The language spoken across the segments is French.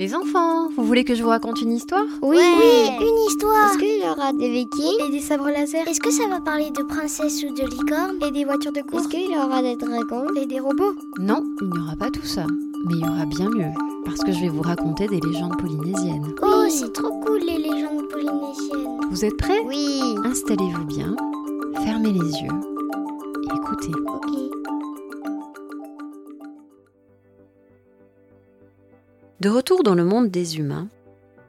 Les enfants, vous voulez que je vous raconte une histoire? Oui, Ouais. une histoire. Est-ce qu'il y aura des vikings? Et des sabres laser? Est-ce que ça va parler de princesses ou de licornes? Et des voitures de Est-ce course qu'il y aura des dragons? Et des robots? Non, il n'y aura pas tout ça. Mais il y aura bien mieux, parce que je vais vous raconter des légendes polynésiennes. Oh, c'est trop cool les légendes polynésiennes. Vous êtes prêts? Oui. Installez-vous bien, fermez les yeux et écoutez. Ok. De retour dans le monde des humains,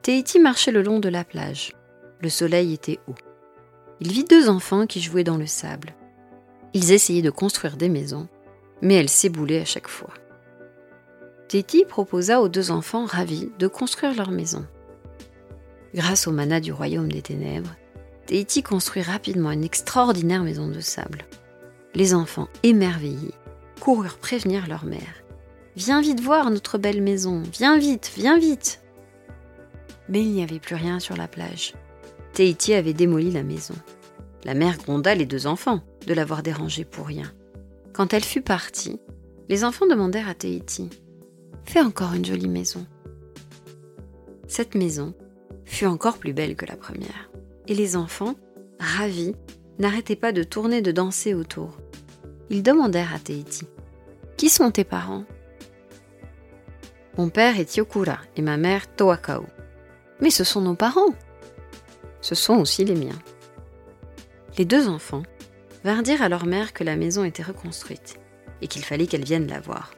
Tahiti marchait le long de la plage. Le soleil était haut. Il vit deux enfants qui jouaient dans le sable. Ils essayaient de construire des maisons, mais elles s'éboulaient à chaque fois. Tahiti proposa aux deux enfants ravis de construire leur maison. Grâce au mana du royaume des ténèbres, Tahiti construit rapidement une extraordinaire maison de sable. Les enfants, émerveillés, coururent prévenir leur mère. Viens vite voir notre belle maison, viens vite, viens vite. Mais il n'y avait plus rien sur la plage. Tahiti avait démoli la maison. La mère gronda les deux enfants de l'avoir dérangée pour rien. Quand elle fut partie, les enfants demandèrent à Tahiti Fais encore une jolie maison. Cette maison fut encore plus belle que la première. Et les enfants, ravis, n'arrêtaient pas de tourner, de danser autour. Ils demandèrent à Tahiti Qui sont tes parents? Mon père est Tiokura et ma mère Toakao. Mais ce sont nos parents. Ce sont aussi les miens. Les deux enfants vinrent dire à leur mère que la maison était reconstruite et qu'il fallait qu'elle vienne la voir.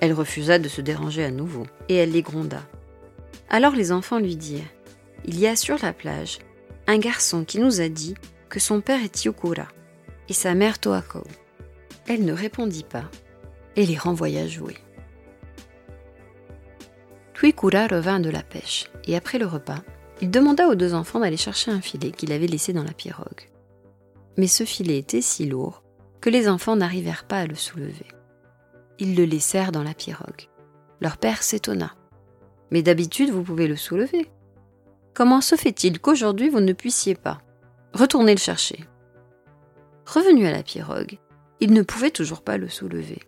Elle refusa de se déranger à nouveau et elle les gronda. Alors les enfants lui dirent Il y a sur la plage un garçon qui nous a dit que son père est Tiokura et sa mère Toakao. Elle ne répondit pas et les renvoya jouer. Tuikura revint de la pêche, et après le repas, il demanda aux deux enfants d'aller chercher un filet qu'il avait laissé dans la pirogue. Mais ce filet était si lourd que les enfants n'arrivèrent pas à le soulever. Ils le laissèrent dans la pirogue. Leur père s'étonna. Mais d'habitude, vous pouvez le soulever. Comment se fait-il qu'aujourd'hui vous ne puissiez pas Retournez le chercher? Revenu à la pirogue, il ne pouvait toujours pas le soulever.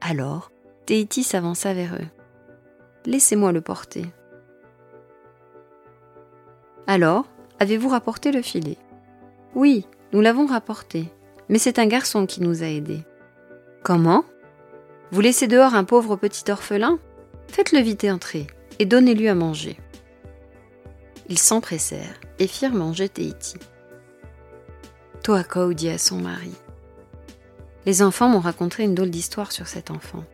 Alors, Tahiti s'avança vers eux. Laissez-moi le porter. Alors, avez-vous rapporté le filet? Oui, nous l'avons rapporté, mais c'est un garçon qui nous a aidés. Comment? Vous laissez dehors un pauvre petit orphelin? Faites-le vite entrer et donnez-lui à manger. Ils s'empressèrent et firent manger Tahiti. Toakao dit à son mari Les enfants m'ont raconté une drôle d'histoire sur cet enfant.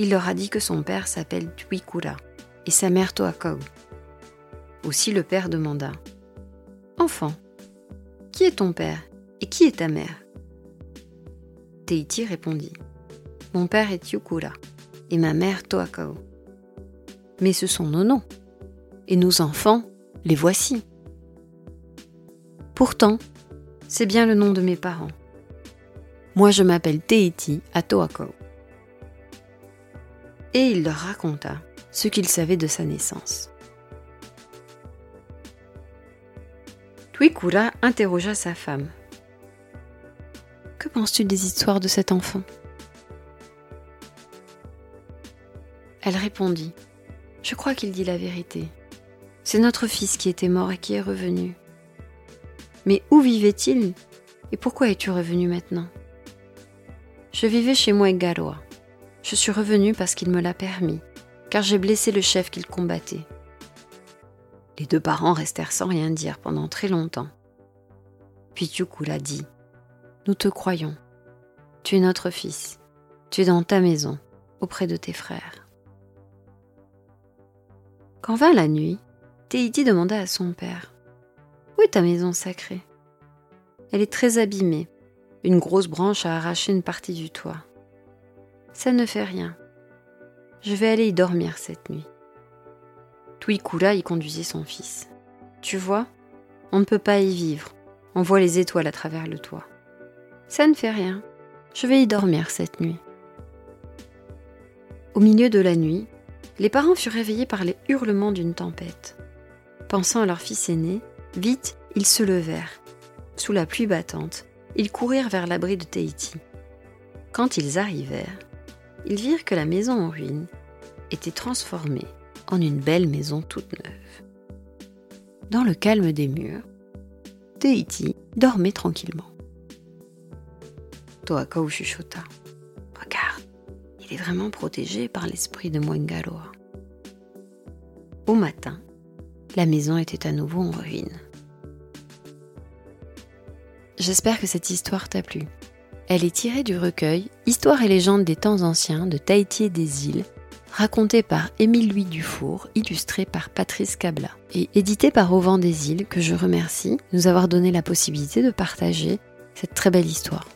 Il leur a dit que son père s'appelle Tuikura et sa mère Toakao. Aussi le père demanda Enfant, qui est ton père et qui est ta mère? Teiti répondit Mon père est Tiukura et ma mère Toakao. Mais ce sont nos noms et nos enfants, les voici. Pourtant, c'est bien le nom de mes parents. Moi, je m'appelle Teiti à Toakao et il leur raconta ce qu'il savait de sa naissance. Tuikura interrogea sa femme. Que penses-tu des histoires de cet enfant? Elle répondit. Je crois qu'il dit la vérité. C'est notre fils qui était mort et qui est revenu. Mais où vivait-il? Et pourquoi es-tu revenu maintenant? Je vivais chez moi Garoa. Je suis revenu parce qu'il me l'a permis, car j'ai blessé le chef qu'il combattait. Les deux parents restèrent sans rien dire pendant très longtemps. Puis Tukula dit Nous te croyons. Tu es notre fils. Tu es dans ta maison, auprès de tes frères. Quand vint la nuit, Teiti demanda à son père Où est ta maison sacrée? Elle est très abîmée. Une grosse branche a arraché une partie du toit. Ça ne fait rien. Je vais aller y dormir cette nuit. Tuikura y conduisait son fils. Tu vois, on ne peut pas y vivre. On voit les étoiles à travers le toit. Ça ne fait rien. Je vais y dormir cette nuit. Au milieu de la nuit, les parents furent réveillés par les hurlements d'une tempête. Pensant à leur fils aîné, vite, ils se levèrent. Sous la pluie battante, ils courirent vers l'abri de Tahiti. Quand ils arrivèrent, ils virent que la maison en ruine était transformée en une belle maison toute neuve. Dans le calme des murs, Tahiti dormait tranquillement. Toakau chuchota. Regarde, il est vraiment protégé par l'esprit de Mwangaloa. Au matin, la maison était à nouveau en ruine. J'espère que cette histoire t'a plu. Elle est tirée du recueil Histoire et légendes des temps anciens de Tahiti et des îles, raconté par Émile Louis Dufour, illustré par Patrice Cabla et édité par Auvent des îles que je remercie de nous avoir donné la possibilité de partager cette très belle histoire.